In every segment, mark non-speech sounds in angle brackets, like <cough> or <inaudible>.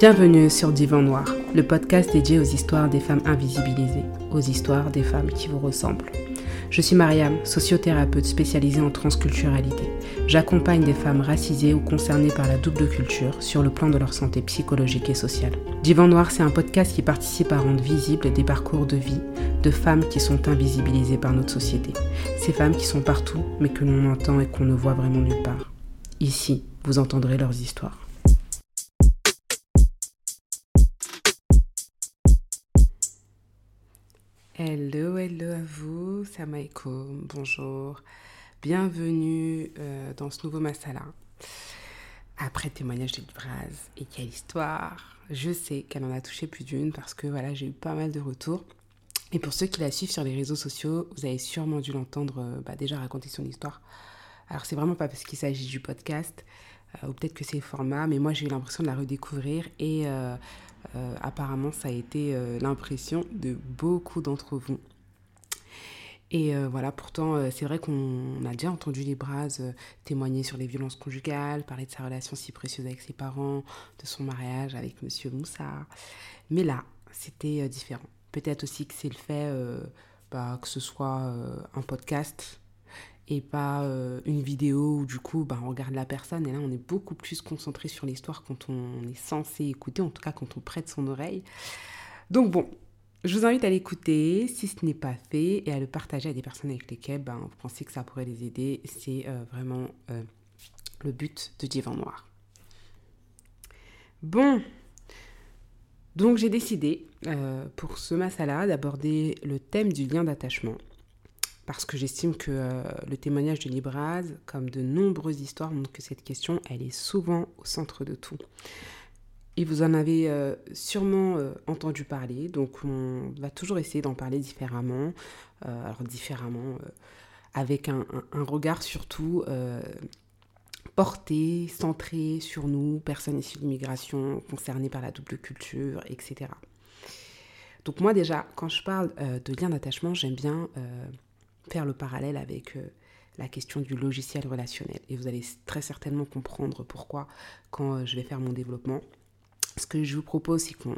Bienvenue sur Divan Noir, le podcast dédié aux histoires des femmes invisibilisées, aux histoires des femmes qui vous ressemblent. Je suis Mariam, sociothérapeute spécialisée en transculturalité. J'accompagne des femmes racisées ou concernées par la double culture sur le plan de leur santé psychologique et sociale. Divan Noir, c'est un podcast qui participe à rendre visibles des parcours de vie de femmes qui sont invisibilisées par notre société. Ces femmes qui sont partout, mais que l'on entend et qu'on ne voit vraiment nulle part. Ici, vous entendrez leurs histoires. Hello, hello à vous, Samaiko, bonjour. Bienvenue euh, dans ce nouveau masala. Après témoignage de Libraz, et quelle histoire Je sais qu'elle en a touché plus d'une parce que voilà, j'ai eu pas mal de retours. Et pour ceux qui la suivent sur les réseaux sociaux, vous avez sûrement dû l'entendre euh, bah, déjà raconter son histoire. Alors c'est vraiment pas parce qu'il s'agit du podcast, euh, ou peut-être que c'est le format, mais moi j'ai eu l'impression de la redécouvrir et euh, apparemment, ça a été euh, l'impression de beaucoup d'entre vous. Et euh, voilà, pourtant, c'est vrai qu'on a déjà entendu les Bras témoigner sur les violences conjugales, parler de sa relation si précieuse avec ses parents, de son mariage avec Monsieur Moussa. Mais là, c'était différent. Peut-être aussi que c'est le fait bah, que ce soit un podcast et pas euh, une vidéo où du coup bah, on regarde la personne et là on est beaucoup plus concentré sur l'histoire quand on est censé écouter, en tout cas quand on prête son oreille. Donc bon, je vous invite à l'écouter si ce n'est pas fait et à le partager à des personnes avec lesquelles bah, vous pensez que ça pourrait les aider. C'est euh, vraiment euh, le but de Divan Noir. Bon, donc j'ai décidé pour ce masala d'aborder le thème du lien d'attachement parce que j'estime que euh, le témoignage de Libraz, comme de nombreuses histoires, montre que cette question, elle est souvent au centre de tout. Et vous en avez euh, sûrement euh, entendu parler, donc on va toujours essayer d'en parler différemment, alors différemment, avec un, regard surtout porté, centré sur nous, personnes issues de concernées par la double culture, etc. Donc moi déjà, quand je parle de lien d'attachement, j'aime bien faire le parallèle avec euh, la question du logiciel relationnel. Et vous allez très certainement comprendre pourquoi quand euh, je vais faire mon développement. Ce que je vous propose, c'est qu'on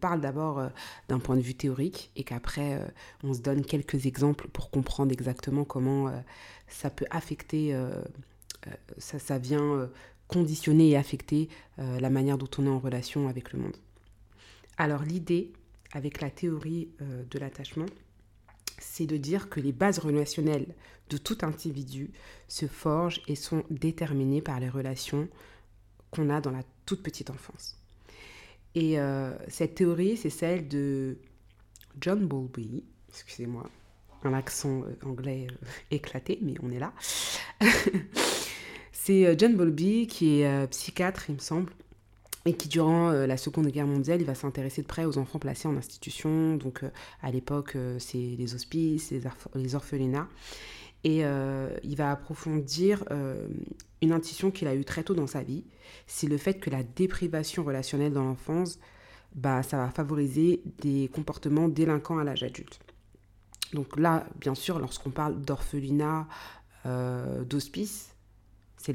parle d'abord euh, d'un point de vue théorique et qu'après, on se donne quelques exemples pour comprendre exactement comment ça peut affecter, ça, ça vient conditionner et affecter la manière dont on est en relation avec le monde. Alors l'idée avec la théorie de l'attachement, c'est de dire que les bases relationnelles de tout individu se forgent et sont déterminées par les relations qu'on a dans la toute petite enfance. Et euh, cette théorie, c'est celle de John Bowlby, excusez-moi, un accent euh, anglais euh, <laughs> éclaté, mais on est là. <laughs> c'est John Bowlby qui est psychiatre, il me semble, et qui durant euh, la Seconde Guerre mondiale, il va s'intéresser de près aux enfants placés en institution. Donc euh, à l'époque, euh, c'est les hospices, les, orphelinats. Et il va approfondir une intuition qu'il a eue très tôt dans sa vie. C'est le fait que la déprivation relationnelle dans l'enfance, bah, ça va favoriser des comportements délinquants à l'âge adulte. Donc là, bien sûr, lorsqu'on parle d'orphelinat, d'hospice, c'est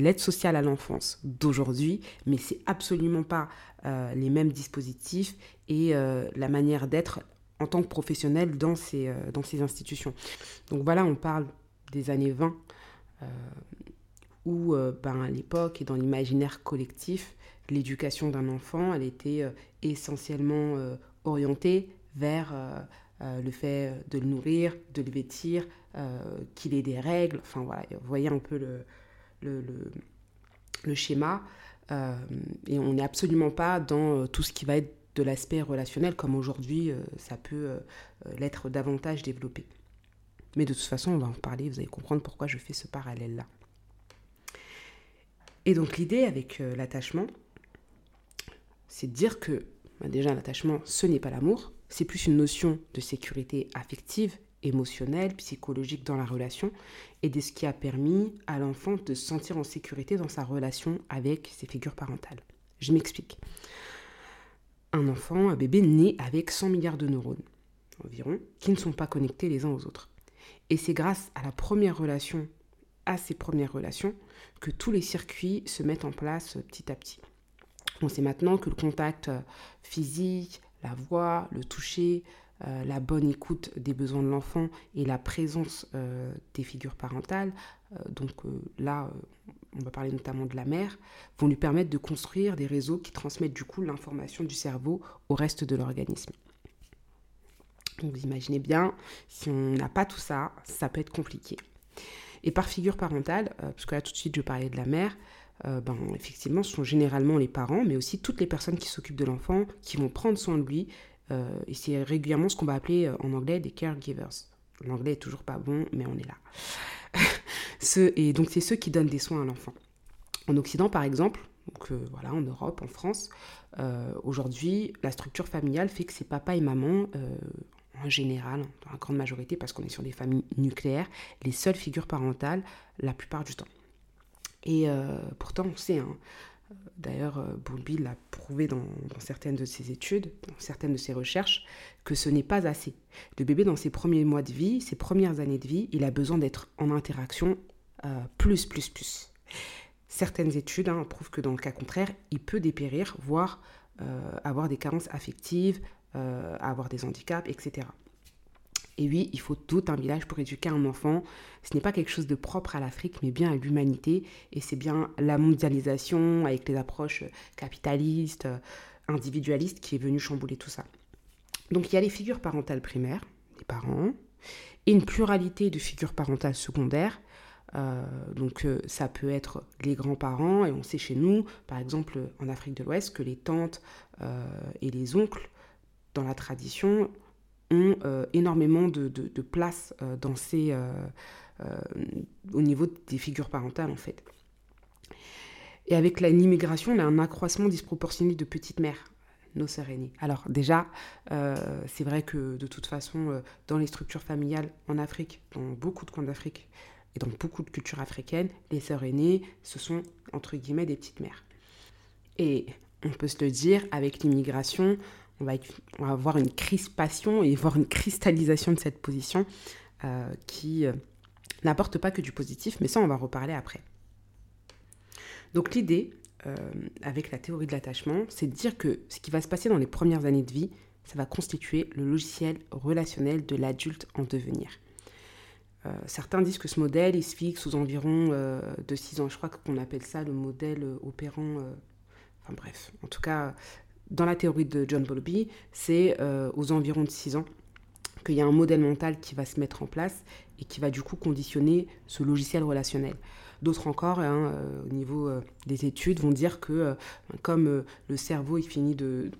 l'aide sociale, à l'enfance d'aujourd'hui, mais c'est absolument pas euh, les mêmes dispositifs et euh, la manière d'être en tant que professionnel dans ces, euh, dans ces institutions. Donc voilà, on parle des années 20, où ben, à l'époque et dans l'imaginaire collectif, l'éducation d'un enfant, elle était essentiellement orientée vers le fait de le nourrir, de le vêtir, qu'il ait des règles. Enfin voilà, vous voyez un peu le, schéma. Euh, et on n'est absolument pas dans euh, tout ce qui va être de l'aspect relationnel comme aujourd'hui ça peut l'être davantage développé. Mais de toute façon, on va en parler, vous allez comprendre pourquoi je fais ce parallèle-là. Et donc l'idée avec l'attachement, c'est de dire que bah, déjà l'attachement, ce n'est pas l'amour, c'est plus une notion de sécurité affective émotionnel, psychologique dans la relation et de ce qui a permis à l'enfant de se sentir en sécurité dans sa relation avec ses figures parentales. Je m'explique. Un enfant, un bébé né avec 100 milliards de neurones environ, qui ne sont pas connectés les uns aux autres. Et c'est grâce à la première relation, à ces premières relations, que tous les circuits se mettent en place petit à petit. On sait maintenant que le contact physique, la voix, le toucher, euh, la bonne écoute des besoins de l'enfant et la présence euh, des figures parentales, euh, donc là on va parler notamment de la mère, vont lui permettre de construire des réseaux qui transmettent du coup l'information du cerveau au reste de l'organisme. vous imaginez bien, si on n'a pas tout ça, ça peut être compliqué. Et par figure parentale, parce que là tout de suite je parlais de la mère, ben, effectivement, ce sont généralement les parents, mais aussi toutes les personnes qui s'occupent de l'enfant, qui vont prendre soin de lui, et c'est régulièrement ce qu'on va appeler euh, en anglais des caregivers. L'anglais est toujours pas bon, mais on est là. <laughs> et donc c'est ceux qui donnent des soins à l'enfant. En Occident, par exemple, donc euh, voilà, en Europe, en France, aujourd'hui, la structure familiale fait que c'est papa et maman, en général, dans la grande majorité, parce qu'on est sur des familles nucléaires, les seules figures parentales la plupart du temps. Et pourtant, on sait, hein, D'ailleurs, euh, Bowlby l'a prouvé dans, certaines de ses études, dans certaines de ses recherches, que ce n'est pas assez. Le bébé, dans ses premiers mois de vie, ses premières années de vie, il a besoin d'être en interaction euh, plus, plus, plus. Certaines études hein, prouvent que dans le cas contraire, il peut dépérir, voire euh, avoir des carences affectives, avoir des handicaps, etc. Et oui, il faut tout un village pour éduquer un enfant. Ce n'est pas quelque chose de propre à l'Afrique, mais bien à l'humanité. Et c'est bien la mondialisation avec les approches capitalistes, individualistes qui est venue chambouler tout ça. Donc il y a les figures parentales primaires, les parents, et une pluralité de figures parentales secondaires. Euh, donc euh, ça peut être les grands-parents, et on sait chez nous, par exemple en Afrique de l'Ouest, que les tantes euh, et les oncles, dans la tradition, ont euh, énormément de, place euh, dans ces, euh, au niveau des figures parentales en fait. Et avec l'immigration, on a un accroissement disproportionné de petites mères, nos sœurs aînées. Alors déjà, c'est vrai que de toute façon, dans les structures familiales en Afrique, dans beaucoup de coins d'Afrique et dans beaucoup de cultures africaines, les sœurs aînées, ce sont entre guillemets des petites mères. Et on peut se le dire, avec l'immigration, on va, avoir une crispation et voir une cristallisation de cette position euh, qui euh, n'apporte pas que du positif, mais ça, on va reparler après. Donc l'idée, euh, avec la théorie de l'attachement, c'est de dire que ce qui va se passer dans les premières années de vie, ça va constituer le logiciel relationnel de l'adulte en devenir. certains disent que ce modèle, il se fixe aux environs de 6 ans. Je crois qu'on appelle ça le modèle opérant enfin bref, en tout cas, dans la théorie de John Bowlby, c'est euh, aux environs de 6 ans qu'il y a un modèle mental qui va se mettre en place et qui va du coup conditionner ce logiciel relationnel. D'autres encore, hein, euh, au niveau euh, des études, vont dire que comme le cerveau il finit de,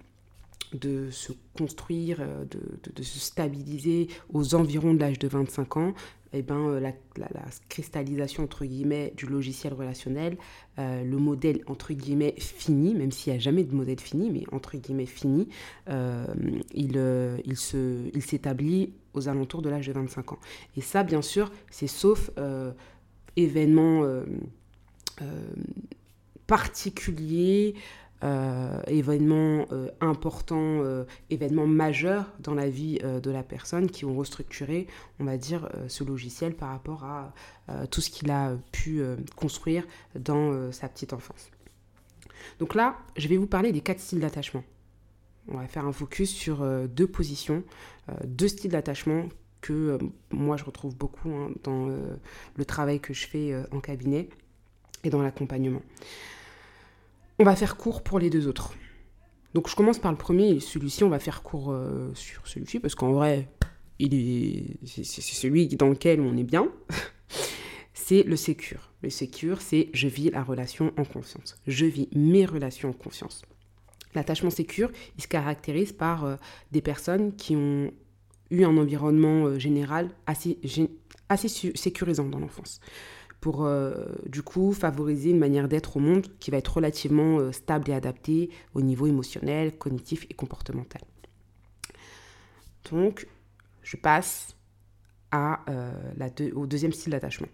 de se construire, de, de, se stabiliser aux environs de l'âge de 25 ans, eh ben, euh, la, cristallisation entre guillemets du logiciel relationnel, euh, le modèle entre guillemets fini, même s'il n'y a jamais de modèle fini, mais entre guillemets fini, euh, il, il, s'établit aux alentours de l'âge de 25 ans. Et ça, bien sûr, c'est sauf événement particulier euh, événements euh, importants, euh, événements majeurs dans la vie de la personne qui ont restructuré, on va dire, ce logiciel par rapport à tout ce qu'il a pu construire dans sa petite enfance. Donc là, je vais vous parler des quatre styles d'attachement. On va faire un focus sur deux positions, deux styles d'attachement que moi je retrouve beaucoup hein, dans le travail que je fais en cabinet et dans l'accompagnement. On va faire court pour les deux autres. Donc je commence par le premier celui-ci, on va faire court euh, sur celui-ci parce qu'en vrai, il est, c'est, celui dans lequel on est bien. <laughs> c'est le sécure. Le sécure, c'est je vis la relation en confiance. Je vis mes relations en confiance. L'attachement sécure, il se caractérise par euh, des personnes qui ont eu un environnement euh, général assez sécurisant dans l'enfance pour euh, du coup favoriser une manière d'être au monde qui va être relativement euh, stable et adaptée au niveau émotionnel, cognitif et comportemental. Donc, je passe euh, au deuxième style d'attachement.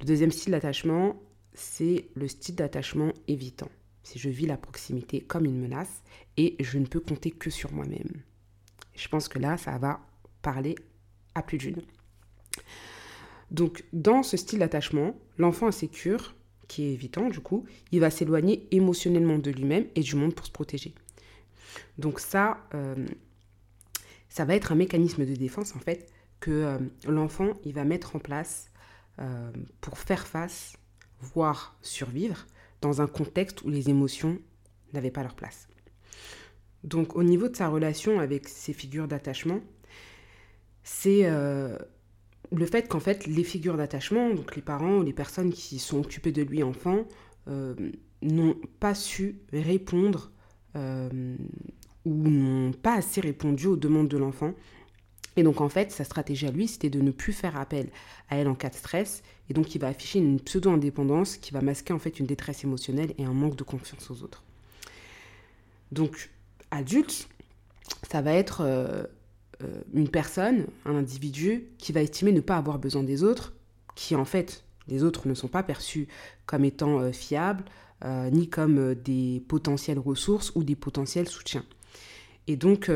Le deuxième style d'attachement, c'est le style d'attachement évitant. Si je vis la proximité comme une menace et je ne peux compter que sur moi-même. Je pense que là, ça va parler à plus d'une. Donc, dans ce style d'attachement, l'enfant insécure, qui est évitant du coup, il va s'éloigner émotionnellement de lui-même et du monde pour se protéger. Donc ça, ça va être un mécanisme de défense en fait que l'enfant il va mettre en place pour faire face, voire survivre dans un contexte où les émotions n'avaient pas leur place. Donc au niveau de sa relation avec ces figures d'attachement, c'est euh, le fait qu'en fait les figures d'attachement, donc les parents ou les personnes qui sont occupées de lui enfant, euh, n'ont pas su répondre euh, ou n'ont pas assez répondu aux demandes de l'enfant. Et donc en fait, sa stratégie à lui, c'était de ne plus faire appel à elle en cas de stress. Et donc il va afficher une pseudo-indépendance qui va masquer en fait une détresse émotionnelle et un manque de confiance aux autres. Donc adulte, ça va être euh, une personne, un individu qui va estimer ne pas avoir besoin des autres, qui en fait, les autres ne sont pas perçus comme étant euh, fiables, ni comme des potentielles ressources ou des potentiels soutiens. Et donc,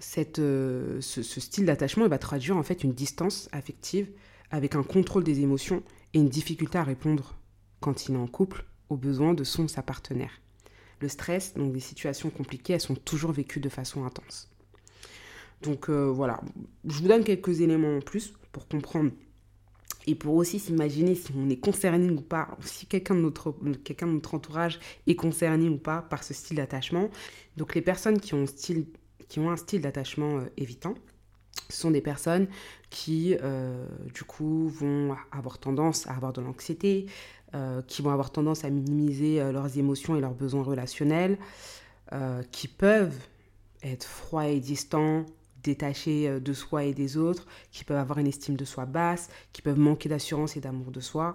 cette, ce, ce, style d'attachement va traduire en fait une distance affective avec un contrôle des émotions et une difficulté à répondre quand il est en couple aux besoins de son sa partenaire le stress, donc des situations compliquées, elles sont toujours vécues de façon intense. Donc euh, voilà, je vous donne quelques éléments en plus pour comprendre et pour aussi s'imaginer si on est concerné ou pas, si quelqu'un de, notre, quelqu'un de notre entourage est concerné ou pas par ce style d'attachement. Donc les personnes qui ont, un style d'attachement euh, évitant, sont des personnes qui, euh, du coup, vont avoir tendance à avoir de l'anxiété, qui vont avoir tendance à minimiser leurs émotions et leurs besoins relationnels, qui peuvent être froids et distants, détachés de soi et des autres, qui peuvent avoir une estime de soi basse, qui peuvent manquer d'assurance et d'amour de soi.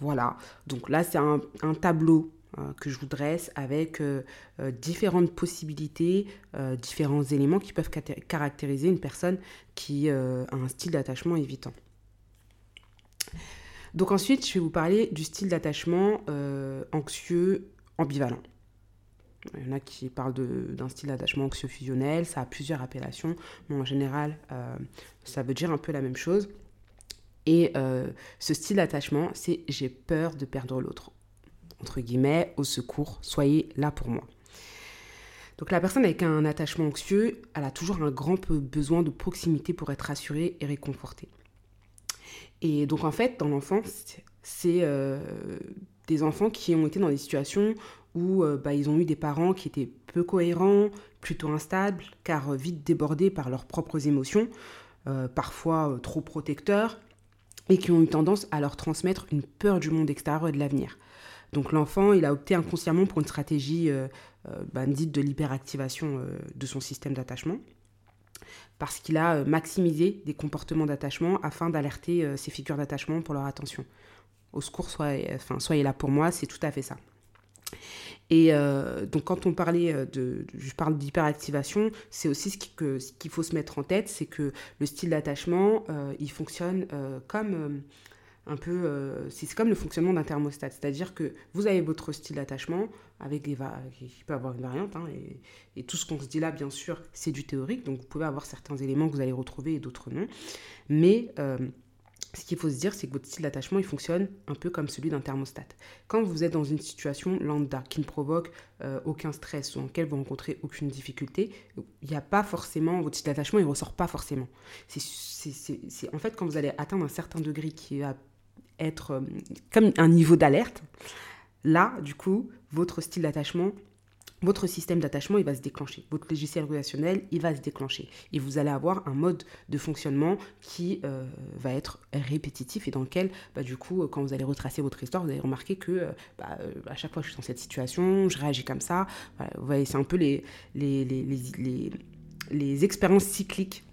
Voilà, donc là c'est un, tableau que je vous dresse avec différentes possibilités, différents éléments qui peuvent caractériser une personne qui a un style d'attachement évitant. Donc ensuite, je vais vous parler du style d'attachement euh, anxieux ambivalent. Il y en a qui parlent d'un style d'attachement anxieux fusionnel, ça a plusieurs appellations, mais en général, euh, ça veut dire un peu la même chose. Et euh, ce style d'attachement, c'est j'ai peur de perdre l'autre. Entre guillemets, au secours, soyez là pour moi. Donc la personne avec un attachement anxieux, elle a toujours un grand besoin de proximité pour être rassurée et réconfortée. Et donc en fait, dans l'enfance, c'est euh, des enfants qui ont été dans des situations où euh, bah, ils ont eu des parents qui étaient peu cohérents, plutôt instables, car euh, vite débordés par leurs propres émotions, parfois trop protecteurs, et qui ont eu tendance à leur transmettre une peur du monde extérieur et de l'avenir. Donc l'enfant, il a opté inconsciemment pour une stratégie bah, dite de l'hyperactivation de son système d'attachement parce qu'il a euh, maximisé des comportements d'attachement afin d'alerter euh, ces figures d'attachement pour leur attention. Au secours, soyez, enfin, soyez là pour moi, c'est tout à fait ça. Et euh, donc quand on parlait de, je parle d'hyperactivation, c'est aussi ce qu'il faut se mettre en tête, c'est que le style d'attachement, il fonctionne comme un peu, euh, c'est comme le fonctionnement d'un thermostat, c'est-à-dire que vous avez votre style d'attachement avec des qui peut avoir une variante, hein, et, tout ce qu'on se dit là, bien sûr, c'est du théorique, donc vous pouvez avoir certains éléments que vous allez retrouver et d'autres non, mais euh, ce qu'il faut se dire, c'est que votre style d'attachement, il fonctionne un peu comme celui d'un thermostat. Quand vous êtes dans une situation lambda qui ne provoque euh, aucun stress ou en laquelle vous rencontrez aucune difficulté, il n'y a pas forcément, votre style d'attachement, il ne ressort pas forcément. C'est en fait quand vous allez atteindre un certain degré qui va être euh, comme un niveau d'alerte, là, du coup, votre style d'attachement, votre système d'attachement, il va se déclencher. Votre logiciel relationnel, il va se déclencher. Et vous allez avoir un mode de fonctionnement qui euh, va être répétitif et dans lequel, bah, du coup, quand vous allez retracer votre histoire, vous allez remarquer que euh, bah, à chaque fois je suis dans cette situation, je réagis comme ça. vous voyez, c'est un peu les, les, expériences cycliques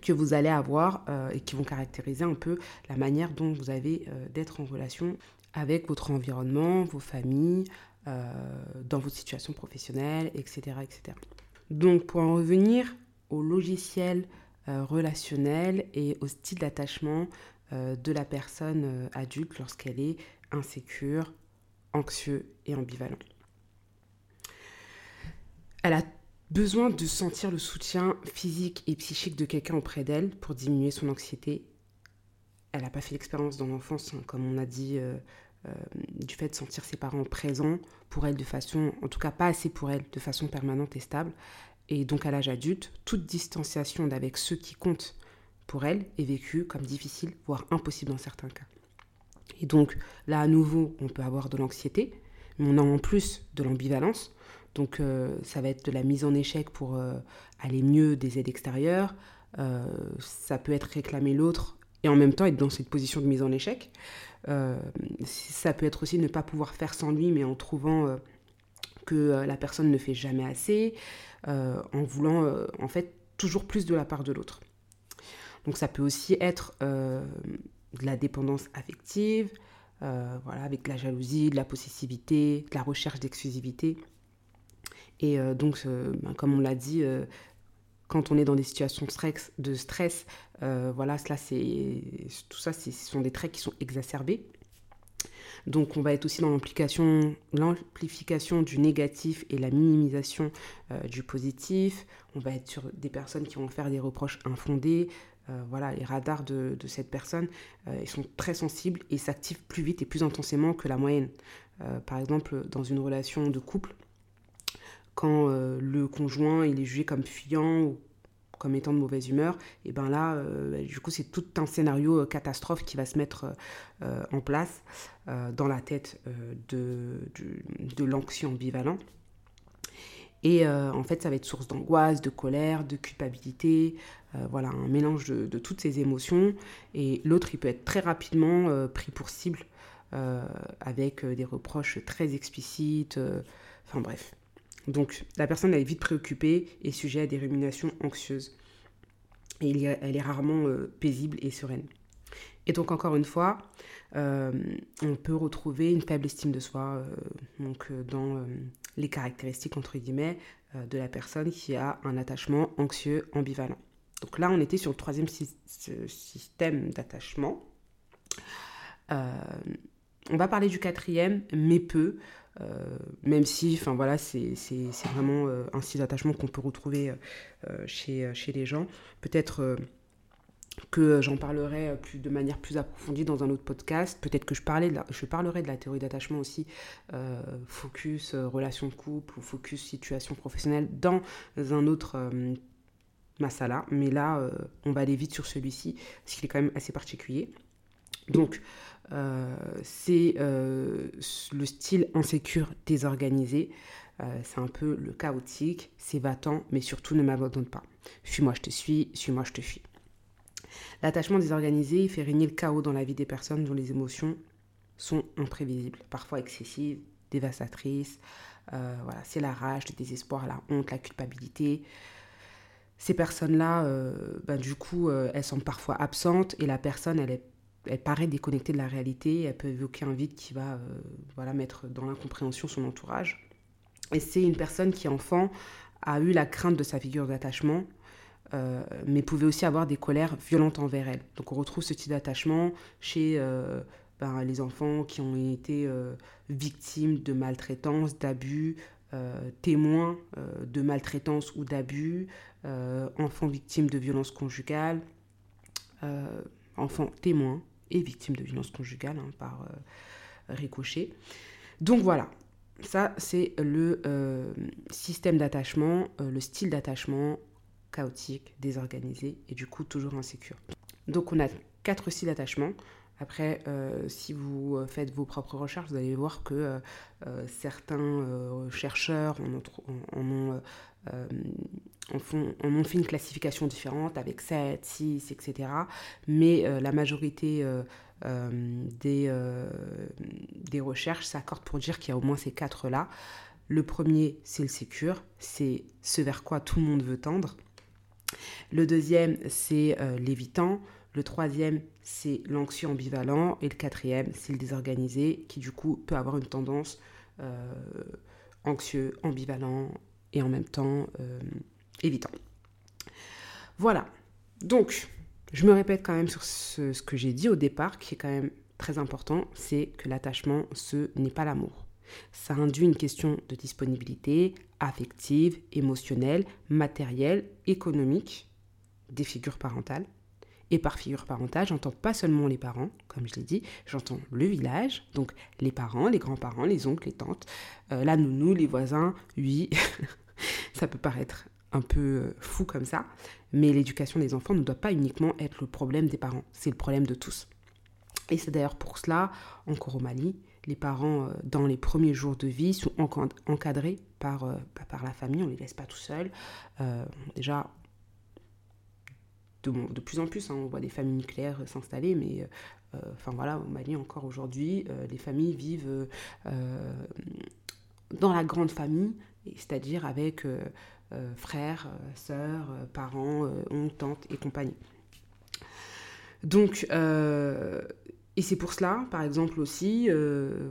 que vous allez avoir euh, et qui vont caractériser un peu la manière dont vous avez euh, d'être en relation avec votre environnement, vos familles, euh, dans votre situation professionnelle, etc., etc. Donc pour en revenir au logiciel relationnel et au style d'attachement de la personne adulte lorsqu'elle est insécure, anxieux et ambivalent. Elle a besoin de sentir le soutien physique et psychique de quelqu'un auprès d'elle pour diminuer son anxiété. Elle n'a pas fait l'expérience dans l'enfance, hein, comme on a dit, euh, du fait de sentir ses parents présents pour elle de façon, en tout cas pas assez pour elle, de façon permanente et stable. Et donc à l'âge adulte, toute distanciation d'avec ceux qui comptent pour elle est vécue comme difficile, voire impossible dans certains cas. Et donc là à nouveau, on peut avoir de l'anxiété, mais on a en plus de l'ambivalence. Donc euh, ça va être de la mise en échec pour euh, aller mieux des aides extérieures. Euh, ça peut être réclamer l'autre et en même temps être dans cette position de mise en échec. Ça peut être aussi ne pas pouvoir faire sans lui, mais en trouvant que la personne ne fait jamais assez, en voulant en fait toujours plus de la part de l'autre. Donc ça peut aussi être de la dépendance affective, voilà, avec de la jalousie, de la possessivité, de la recherche d'exclusivité. Et euh, donc, euh, ben, comme on l'a dit, euh, quand on est dans des situations de stress, stress voilà, cela, c'est, tout ça, ce sont des traits qui sont exacerbés. Donc on va être aussi dans l'amplification du négatif et la minimisation du positif. On va être sur des personnes qui vont faire des reproches infondés. voilà, les radars de, de cette personne, ils sont très sensibles et s'activent plus vite et plus intensément que la moyenne. par exemple, dans une relation de couple, quand euh, le conjoint il est jugé comme fuyant ou comme étant de mauvaise humeur, et ben là, euh, du coup, c'est tout un scénario euh, catastrophe qui va se mettre en place dans la tête de, de, ambivalent. Et en fait, ça va être source d'angoisse, de colère, de culpabilité, voilà, un mélange de, de, toutes ces émotions. Et l'autre, il peut être très rapidement pris pour cible avec des reproches très explicites. Enfin bref, donc la personne est vite préoccupée et sujet à des ruminations anxieuses. Et elle est rarement euh, paisible et sereine. Et donc encore une fois, euh, on peut retrouver une faible estime de soi euh, donc, dans les caractéristiques entre guillemets de la personne qui a un attachement anxieux ambivalent. Donc là, on était sur le troisième système d'attachement. On va parler du quatrième, mais peu. Euh, même si, enfin voilà, c'est vraiment euh, un style d'attachement qu'on peut retrouver euh, chez, les gens. Peut-être que j'en parlerai plus, de manière plus approfondie dans un autre podcast. Peut-être que je, parlerai de la théorie d'attachement aussi, focus relation de couple ou focus situation professionnelle dans un autre masala. Mais là, on va aller vite sur celui-ci parce qu'il est quand même assez particulier. Donc, euh, c'est euh, le style insécure désorganisé. Euh, c'est un peu le chaotique, c'est battant, mais surtout ne m'abandonne pas. Suis-moi, je te suis, suis-moi, je te fuis. L'attachement désorganisé fait régner le chaos dans la vie des personnes dont les émotions sont imprévisibles, parfois excessives, dévastatrices. voilà, c'est la rage, le désespoir, la honte, la culpabilité. Ces personnes-là, ben, du coup, elles sont parfois absentes et la personne, elle est elle paraît déconnectée de la réalité, elle peut évoquer un vide qui va euh, voilà, mettre dans l'incompréhension son entourage. Et c'est une personne qui, enfant, a eu la crainte de sa figure d'attachement, euh, mais pouvait aussi avoir des colères violentes envers elle. Donc on retrouve ce type d'attachement chez euh, ben, les enfants qui ont été victimes de maltraitance, d'abus, témoins de maltraitance ou d'abus, enfants victimes de violences conjugales, enfants témoins et victimes de violences conjugales hein, par euh, ricochet. Donc voilà, ça c'est le euh, système d'attachement, euh, le style d'attachement chaotique, désorganisé et du coup toujours insécure. Donc on a quatre styles d'attachement. Après, si vous faites vos propres recherches, vous allez voir que certains chercheurs en, ont font, ont fait une classification différente avec 7, 6, etc. Mais euh, la majorité euh, euh, des, des recherches s'accordent pour dire qu'il y a au moins ces quatre-là. Le premier, c'est le sécure, c'est ce vers quoi tout le monde veut tendre. Le deuxième, c'est l'évitant. Le troisième, c'est l'anxieux ambivalent. Et le quatrième, c'est le désorganisé, qui du coup peut avoir une tendance anxieux, ambivalent et en même temps évitant. Voilà. Donc, je me répète quand même sur ce, que j'ai dit au départ, qui est quand même très important, c'est que l'attachement, ce n'est pas l'amour. Ça induit une question de disponibilité affective, émotionnelle, matérielle, économique des figures parentales. Et par figure parentale, j'entends pas seulement les parents, comme je l'ai dit, j'entends le village, donc les parents, les grands-parents, les oncles, les tantes, euh, la nounou, les voisins, oui, <laughs> ça peut paraître un peu euh, fou comme ça, mais l'éducation des enfants ne doit pas uniquement être le problème des parents, c'est le problème de tous. Et c'est d'ailleurs pour cela, encore au Mali, les parents, euh, dans les premiers jours de vie, sont encadrés par, bah, par la famille, on ne les laisse pas tout seuls. déjà, de, plus en plus, hein, on voit des familles nucléaires s'installer, mais euh, enfin voilà, au Mali encore aujourd'hui, euh, les familles vivent euh, dans la grande famille, c'est-à-dire avec frères, sœurs, parents, oncles, tantes et compagnie. Donc, et c'est pour cela, par exemple aussi,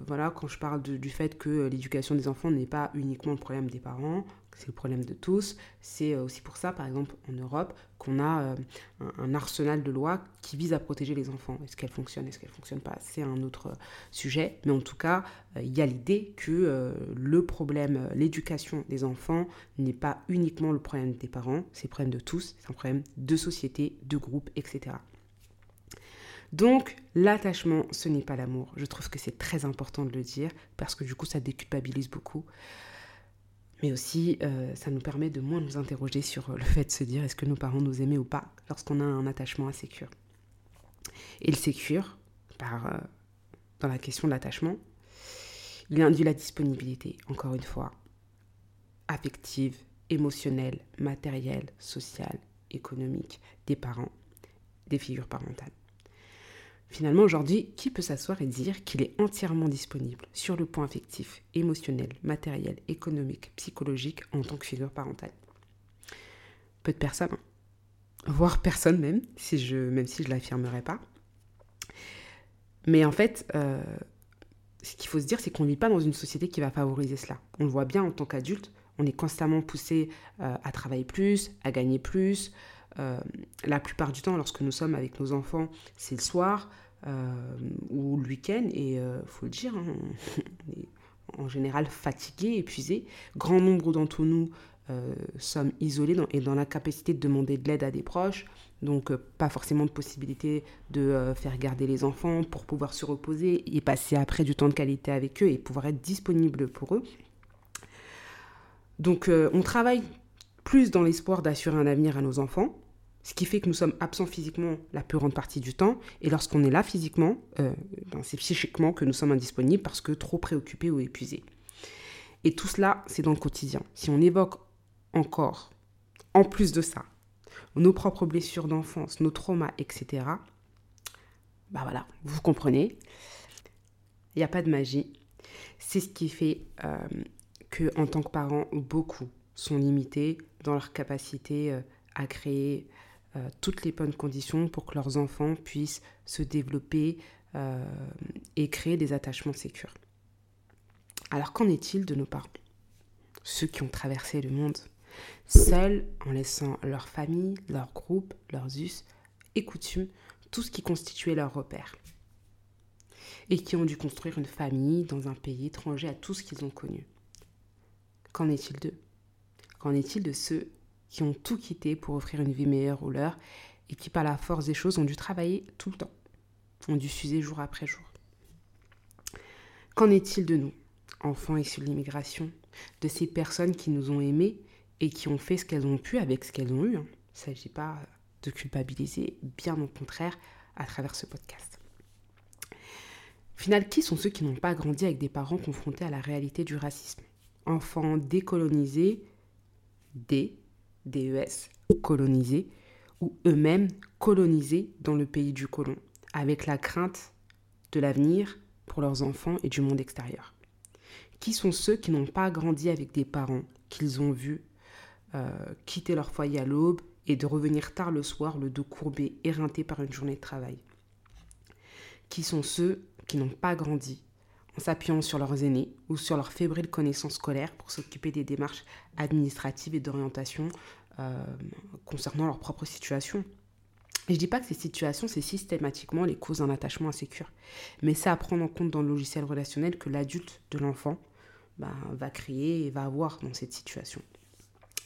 voilà, quand je parle du fait que l'éducation des enfants n'est pas uniquement le problème des parents, c'est le problème de tous. C'est euh, aussi pour ça, par exemple, en Europe, qu'on a euh, un, arsenal de lois qui vise à protéger les enfants. Est-ce qu'elles fonctionnent, est-ce qu'elles ne fonctionnent pas? C'est un autre euh, sujet. Mais en tout cas, il y a l'idée que le problème, l'éducation des enfants n'est pas uniquement le problème des parents, c'est le problème de tous, c'est un problème de société, de groupe, etc. Donc, l'attachement, ce n'est pas l'amour. Je trouve que c'est très important de le dire parce que du coup, ça déculpabilise beaucoup mais aussi euh, ça nous permet de moins nous interroger sur euh, le fait de se dire est-ce que nos parents nous aimaient ou pas lorsqu'on a un attachement à sécure. Et le sécure, par, euh, dans la question de l'attachement, il induit la disponibilité, encore une fois, affective, émotionnelle, matérielle, sociale, économique des parents, des figures parentales. Finalement, aujourd'hui, qui peut s'asseoir et dire qu'il est entièrement disponible sur le point affectif, émotionnel, matériel, économique, psychologique en tant que figure parentale? Peu de personnes, hein. voire personne même, si je, même si je ne l'affirmerai pas. Mais en fait, euh, ce qu'il faut se dire, c'est qu'on ne vit pas dans une société qui va favoriser cela. On le voit bien en tant qu'adulte, on est constamment poussé euh, à travailler plus, à gagner plus, euh, la plupart du temps, lorsque nous sommes avec nos enfants, c'est le soir euh, ou le week-end, et il euh, faut le dire, hein, on <laughs> est en général fatigué, épuisé. Grand nombre d'entre nous sommes isolés et dans l'incapacité de demander de l'aide à des proches, donc pas forcément de possibilité de faire garder les enfants pour pouvoir se reposer et passer après du temps de qualité avec eux et pouvoir être disponible pour eux. Donc on travaille plus dans l'espoir d'assurer un avenir à nos enfants, ce qui fait que nous sommes absents physiquement la plus grande partie du temps, et lorsqu'on est là physiquement, euh, ben, c'est psychiquement que nous sommes indisponibles parce que trop préoccupés ou épuisés. Et tout cela, c'est dans le quotidien. Si on évoque encore, en plus de ça, nos propres blessures d'enfance, nos traumas, etc., bah voilà, vous comprenez, il n'y a pas de magie. C'est ce qui fait euh, que, en tant que parents, beaucoup sont limités dans leur capacité euh, à créer euh, toutes les bonnes conditions pour que leurs enfants puissent se développer euh, et créer des attachements sécures. Alors qu'en est-il de nos parents? Ceux qui ont traversé le monde seuls en laissant leur famille, leur groupe, leurs us et coutumes, tout ce qui constituait leur repère. Et qui ont dû construire une famille dans un pays étranger à tout ce qu'ils ont connu. Qu'en est-il d'eux? Qu'en est-il de ceux qui ont tout quitté pour offrir une vie meilleure aux leurs et qui, par la force des choses, ont dû travailler tout le temps, ont dû s'user jour après jour Qu'en est-il de nous, enfants issus de l'immigration, de ces personnes qui nous ont aimés et qui ont fait ce qu'elles ont pu avec ce qu'elles ont eu hein? Il ne s'agit pas de culpabiliser, bien au contraire, à travers ce podcast. Final, qui sont ceux qui n'ont pas grandi avec des parents confrontés à la réalité du racisme? Enfants décolonisés, des DES, colonisés, ou eux-mêmes colonisés dans le pays du colon, avec la crainte de l'avenir pour leurs enfants et du monde extérieur. Qui sont ceux qui n'ont pas grandi avec des parents qu'ils ont vus euh, quitter leur foyer à l'aube et de revenir tard le soir, le dos courbé, éreinté par une journée de travail? Qui sont ceux qui n'ont pas grandi en s'appuyant sur leurs aînés ou sur leurs fébriles connaissances scolaires pour s'occuper des démarches administratives et d'orientation euh, concernant leur propre situation. Et je dis pas que ces situations, c'est systématiquement les causes d'un attachement insécure, mais c'est à prendre en compte dans le logiciel relationnel que l'adulte de l'enfant bah, va créer et va avoir dans cette situation.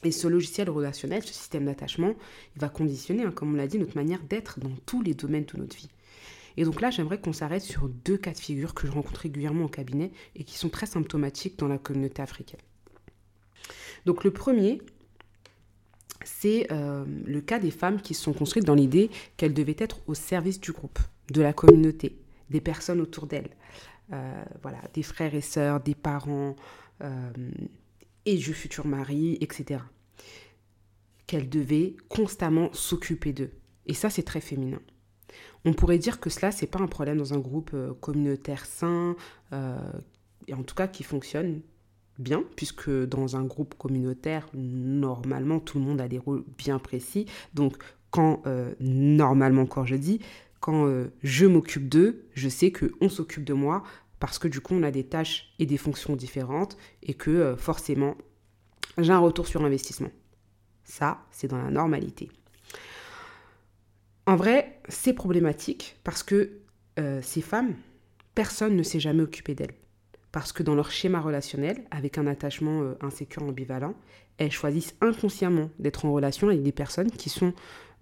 Et ce logiciel relationnel, ce système d'attachement, il va conditionner, hein, comme on l'a dit, notre manière d'être dans tous les domaines de notre vie. Et donc là, j'aimerais qu'on s'arrête sur deux cas de figure que je rencontre régulièrement au cabinet et qui sont très symptomatiques dans la communauté africaine. Donc le premier, c'est euh, le cas des femmes qui se sont construites dans l'idée qu'elles devaient être au service du groupe, de la communauté, des personnes autour d'elles. Euh, voilà, des frères et sœurs, des parents euh, et du futur mari, etc. Qu'elles devaient constamment s'occuper d'eux. Et ça, c'est très féminin. On pourrait dire que cela, c'est pas un problème dans un groupe communautaire sain, et en tout cas qui fonctionne bien, puisque dans un groupe communautaire, normalement, tout le monde a des rôles bien précis. Donc, quand, euh, normalement, quand je dis, quand euh, je m'occupe d'eux, je sais qu'on s'occupe de moi, parce que du coup, on a des tâches et des fonctions différentes, et que euh, forcément, j'ai un retour sur investissement. Ça, c'est dans la normalité. En vrai, c'est problématique parce que ces femmes, personne ne s'est jamais occupé d'elles. Parce que dans leur schéma relationnel, avec un attachement euh, insécure ambivalent, elles choisissent inconsciemment d'être en relation avec des personnes qui sont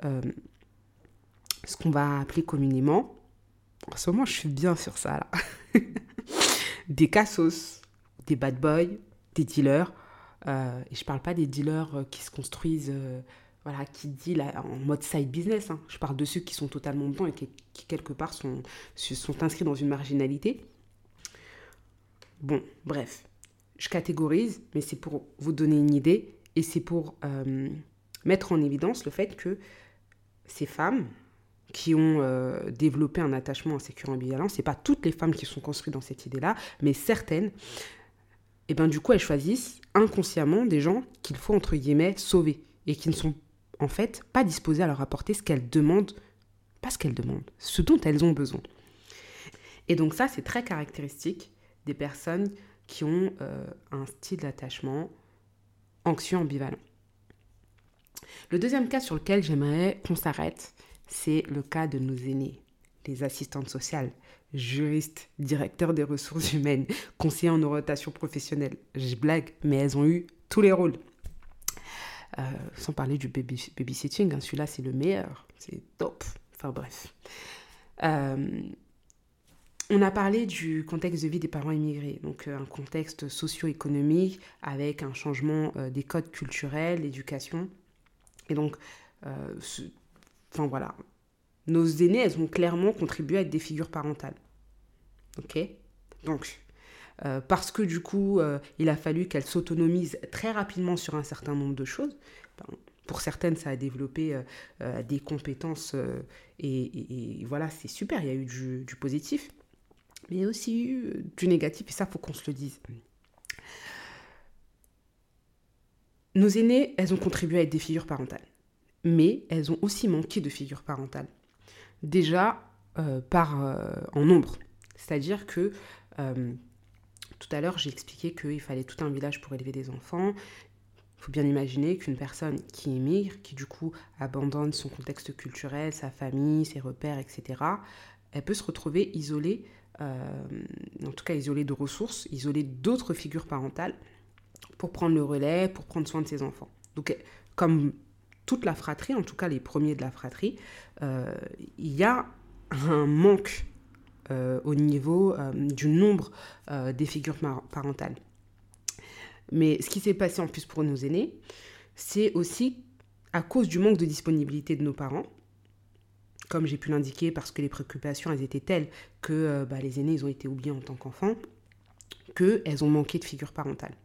euh, ce qu'on va appeler communément, en ce moment je suis bien sur ça là, <laughs> des cassos, des bad boys, des dealers, euh, et je parle pas des dealers qui se construisent, voilà, qui deal en mode side business, hein. je parle de ceux qui sont totalement dedans et qui, quelque part sont, sont inscrits dans une marginalité Bon, bref, je catégorise, mais c'est pour vous donner une idée et c'est pour euh, mettre en évidence le fait que ces femmes qui ont euh, développé un attachement insécure ambivalent, c'est pas toutes les femmes qui sont construites dans cette idée-là, mais certaines, et eh ben du coup elles choisissent inconsciemment des gens qu'il faut entre guillemets sauver et qui ne sont en fait pas disposés à leur apporter ce qu'elles demandent, pas ce qu'elles demandent, ce dont elles ont besoin. Et donc ça c'est très caractéristique des personnes qui ont euh, un style d'attachement anxieux ambivalent. Le deuxième cas sur lequel j'aimerais qu'on s'arrête, c'est le cas de nos aînés, les assistantes sociales, juristes, directeurs des ressources humaines, conseillers en orientation professionnelle. Je blague, mais elles ont eu tous les rôles. Euh, sans parler du babysitting, hein, celui-là c'est le meilleur, c'est top. Enfin bref. Euh, on a parlé du contexte de vie des parents immigrés, donc euh, un contexte socio-économique avec un changement des codes culturels, l'éducation. Et donc, enfin voilà, nos aînés, elles ont clairement contribué à être des figures parentales. Ok? Donc, parce que du coup, il a fallu qu'elles s'autonomisent très rapidement sur un certain nombre de choses. Pour certaines, ça a développé des compétences et, voilà, c'est super, il y a eu du positif mais il y a aussi eu euh, du négatif, et ça, faut qu'on se le dise. Nos aînés, elles ont contribué à être des figures parentales, mais elles ont aussi manqué de figures parentales. Déjà, euh, par, euh, en nombre. C'est-à-dire que tout à l'heure, j'ai expliqué qu'il fallait tout un village pour élever des enfants. Il faut bien imaginer qu'une personne qui émigre, qui du coup abandonne son contexte culturel, sa famille, ses repères, etc., elle peut se retrouver isolée euh, en tout cas isolé de ressources, isolé d'autres figures parentales pour prendre le relais, pour prendre soin de ses enfants. Donc comme toute la fratrie, en tout cas les premiers de la fratrie, euh, il y a un manque au niveau du nombre des figures parentales. Mais ce qui s'est passé en plus pour nos aînés, c'est aussi à cause du manque de disponibilité de nos parents, comme j'ai pu l'indiquer, parce que les préoccupations, étaient telles que euh, bah, les aînés, ont été oubliés en tant qu'enfants, qu'elles ont manqué de figure parentale.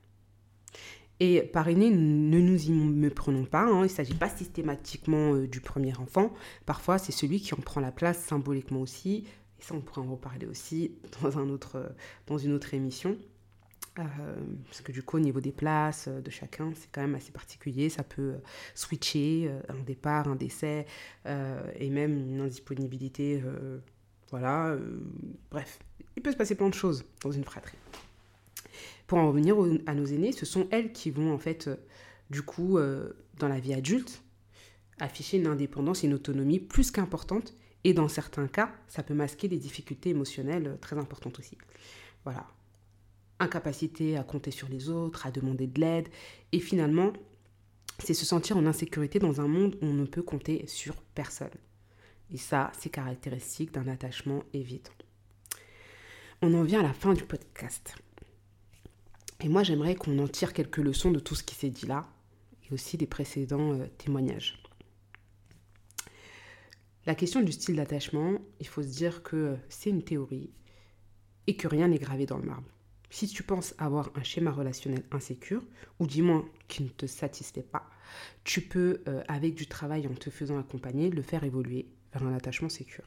Et par aîné, ne nous y méprenons pas, hein, il ne s'agit pas systématiquement euh, du premier enfant, parfois c'est celui qui en prend la place symboliquement aussi, et ça on pourrait en reparler aussi dans, un autre, dans une autre émission. Euh, parce que du coup, au niveau des places euh, de chacun, c'est quand même assez particulier. Ça peut euh, switcher, un départ, un décès, et même une indisponibilité. voilà, bref, il peut se passer plein de choses dans une fratrie. Pour en revenir à nos aînés, ce sont elles qui vont en fait, du coup, dans la vie adulte, afficher une indépendance et une autonomie plus qu'importante. Et dans certains cas, ça peut masquer des difficultés émotionnelles très importantes aussi. Voilà, incapacité à compter sur les autres, à demander de l'aide. Et finalement, c'est se sentir en insécurité dans un monde où on ne peut compter sur personne. Et ça, c'est caractéristique d'un attachement évident. On en vient à la fin du podcast. Et moi, j'aimerais qu'on en tire quelques leçons de tout ce qui s'est dit là, et aussi des précédents euh, témoignages. La question du style d'attachement, il faut se dire que c'est une théorie et que rien n'est gravé dans le marbre. Si tu penses avoir un schéma relationnel insécure, ou du moins qui ne te satisfait pas, tu peux, euh, avec du travail en te faisant accompagner, le faire évoluer vers un attachement sécure.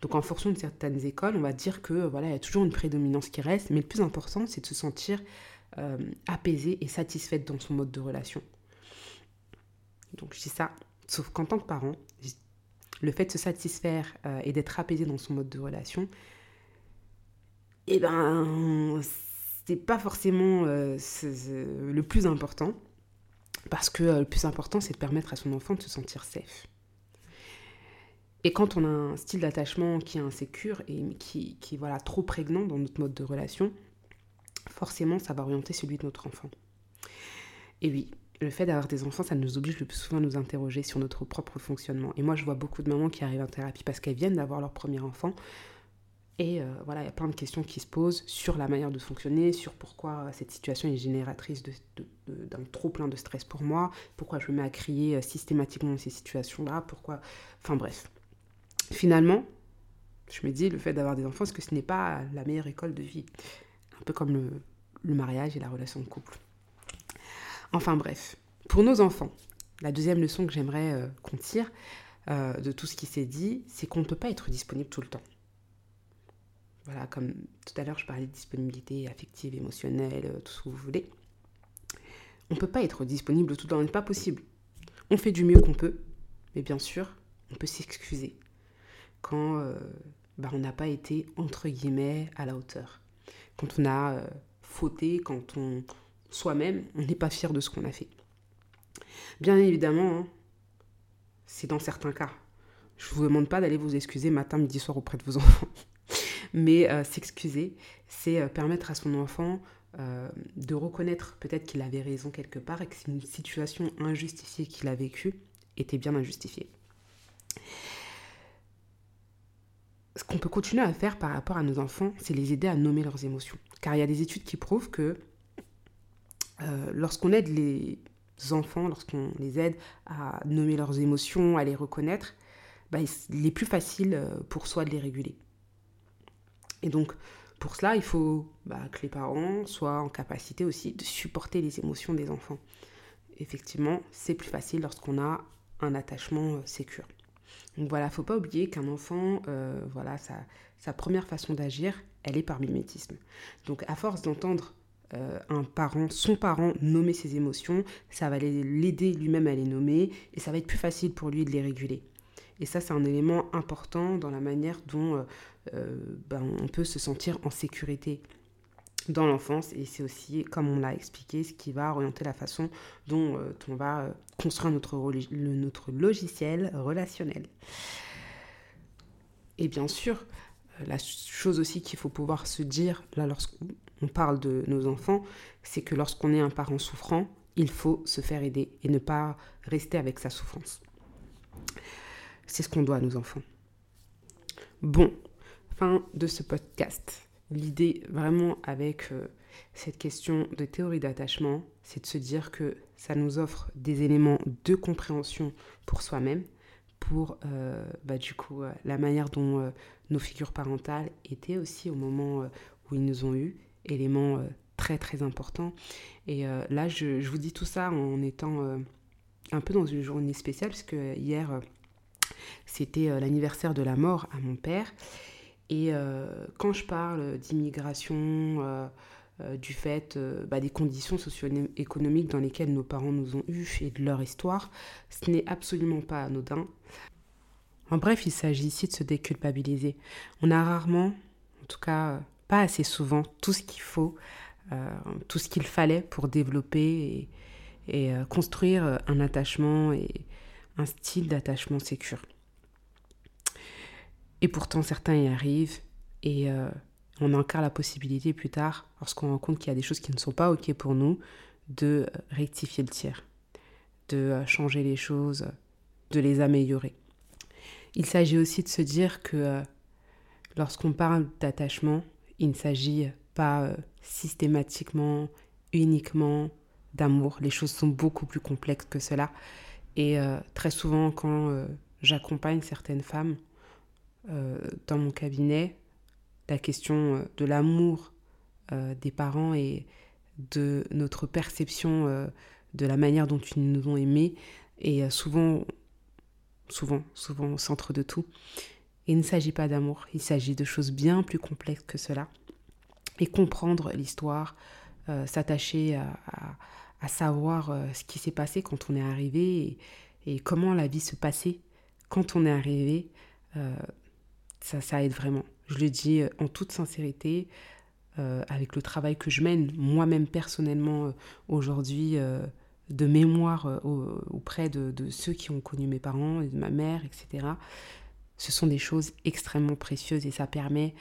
Donc en fonction de certaines écoles, on va dire que voilà, il y a toujours une prédominance qui reste, mais le plus important, c'est de se sentir euh, apaisé et satisfaite dans son mode de relation. Donc je dis ça, sauf qu'en tant que parent, le fait de se satisfaire euh, et d'être apaisé dans son mode de relation, eh ben, c'est pas forcément euh, le plus important, parce que le plus important, c'est de permettre à son enfant de se sentir safe. Et quand on a un style d'attachement qui est insécure et qui, qui voilà, trop prégnant dans notre mode de relation, forcément, ça va orienter celui de notre enfant. Et oui, le fait d'avoir des enfants, ça nous oblige le plus souvent à nous interroger sur notre propre fonctionnement. Et moi, je vois beaucoup de mamans qui arrivent en thérapie parce qu'elles viennent d'avoir leur premier enfant. Et euh, voilà, il y a plein de questions qui se posent sur la manière de fonctionner, sur pourquoi cette situation est génératrice d'un trop plein de stress pour moi, pourquoi je me mets à crier euh, systématiquement dans ces situations-là, pourquoi... Enfin bref, finalement, je me dis, le fait d'avoir des enfants, est-ce que ce n'est pas la meilleure école de vie? Un peu comme le, mariage et la relation de couple. Enfin bref, pour nos enfants, la deuxième leçon que j'aimerais euh, qu'on tire euh, de tout ce qui s'est dit, c'est qu'on ne peut pas être disponible tout le temps. Voilà, comme tout à l'heure je parlais de disponibilité affective, émotionnelle, euh, tout ce que vous voulez. On ne peut pas être disponible tout le temps, n'est pas possible. On fait du mieux qu'on peut, mais bien sûr, on peut s'excuser quand bah, on n'a pas été, entre guillemets, à la hauteur. Quand on a fauté, quand on soi-même, on n'est pas fier de ce qu'on a fait. Bien évidemment, hein, c'est dans certains cas. Je ne vous demande pas d'aller vous excuser matin, midi, soir auprès de vos <laughs> enfants. Mais euh, s'excuser, c'est permettre à son enfant de reconnaître peut-être qu'il avait raison quelque part et que une situation injustifiée qu'il a vécue était bien injustifiée ce qu'on peut continuer à faire par rapport à nos enfants, c'est les aider à nommer leurs émotions. Car il y a des études qui prouvent que euh, lorsqu'on aide les enfants, lorsqu'on les aide à nommer leurs émotions, à les reconnaître, bah, il est plus facile euh, pour soi de les réguler. Et donc, pour cela, il faut bah, que les parents soient en capacité aussi de supporter les émotions des enfants. Effectivement, c'est plus facile lorsqu'on a un attachement euh, sécure. Donc voilà, faut pas oublier qu'un enfant, voilà, sa, sa, première façon d'agir, elle est par mimétisme. Donc à force d'entendre euh, un parent, son parent nommer ses émotions, ça va l'aider lui-même à les nommer et ça va être plus facile pour lui de les réguler. Et ça, c'est un élément important dans la manière dont euh, ben, on peut se sentir en sécurité dans l'enfance et c'est aussi, comme on l'a expliqué, ce qui va orienter la façon dont euh, on va euh, construire notre, notre logiciel relationnel. Et bien sûr, euh, la chose aussi qu'il faut pouvoir se dire, là, lorsqu'on parle de nos enfants, c'est que lorsqu'on est un parent souffrant, il faut se faire aider et ne pas rester avec sa souffrance. C'est ce qu'on doit à nos enfants. Bon, fin de ce podcast. L'idée vraiment avec euh, cette question de théorie d'attachement, c'est de se dire que ça nous offre des éléments de compréhension pour soi-même, pour euh, bah, du coup euh, la manière dont nos figures parentales étaient aussi au moment où ils nous ont eu, éléments très très importants. Et là, je, je, vous dis tout ça en étant un peu dans une journée spéciale, puisque hier, c'était l'anniversaire de la mort à mon père. Et euh, quand je parle d'immigration, euh, euh, du fait bah, des conditions socio-économiques dans lesquelles nos parents nous ont eus et de leur histoire, ce n'est absolument pas anodin. En bref, il s'agit ici de se déculpabiliser. On a rarement, en tout cas pas assez souvent, tout ce qu'il faut, tout ce qu'il fallait pour développer et, construire un attachement et un style d'attachement sécure. Et pourtant, certains y arrivent et euh, on encore la possibilité plus tard, lorsqu'on rend compte qu'il y a des choses qui ne sont pas OK pour nous, de rectifier le tir, de changer les choses, de les améliorer. Il s'agit aussi de se dire que lorsqu'on parle d'attachement, il ne s'agit pas systématiquement, uniquement d'amour. Les choses sont beaucoup plus complexes que cela. Et très souvent, quand j'accompagne certaines femmes dans mon cabinet, la question de l'amour des parents et de notre perception de la manière dont ils nous ont aimés est souvent, souvent, souvent au centre de tout. il ne s'agit pas d'amour, il s'agit de choses bien plus complexes que cela. Et comprendre l'histoire, s'attacher à, savoir ce qui s'est passé quand on est arrivé et, comment la vie se passait quand on est arrivé, ça aide vraiment. Je le dis euh, en toute sincérité, euh, avec le travail que je mène moi-même personnellement euh, aujourd'hui de mémoire auprès de, ceux qui ont connu mes parents et de ma mère, etc. Ce sont des choses extrêmement précieuses et ça permet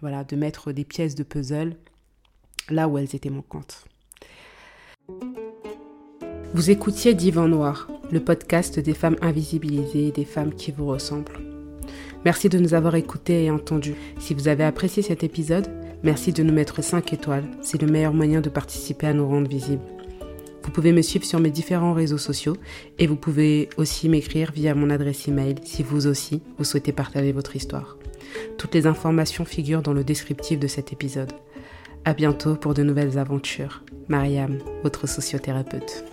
voilà, de mettre des pièces de puzzle là où elles étaient manquantes. Vous écoutiez Divan Noir, le podcast des femmes invisibilisées des femmes qui vous ressemblent. Merci de nous avoir écoutés et entendus. Si vous avez apprécié cet épisode, merci de nous mettre 5 étoiles. C'est le meilleur moyen de participer à nous rendre visibles. Vous pouvez me suivre sur mes différents réseaux sociaux et vous pouvez aussi m'écrire via mon adresse email si vous aussi vous souhaitez partager votre histoire. Toutes les informations figurent dans le descriptif de cet épisode. À bientôt pour de nouvelles aventures. Mariam, votre sociothérapeute.